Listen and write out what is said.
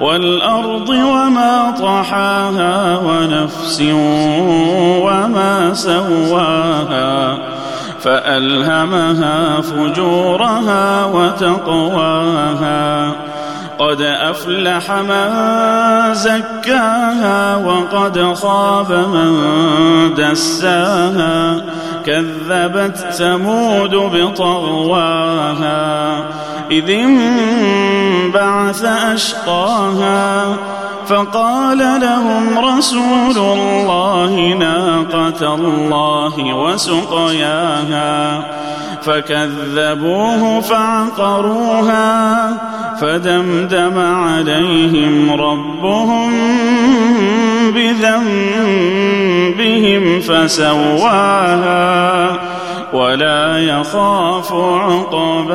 والأرض وما طحاها ونفس وما سواها فألهمها فجورها وتقواها قد أفلح من زكاها وقد خاب من دساها كذبت ثمود بطغواها إذ انبعث أشقاها فقال لهم رسول الله ناقة الله وسقياها فكذبوه فعقروها فدمدم عليهم ربهم بذنبهم فسواها ولا يخاف عقباها.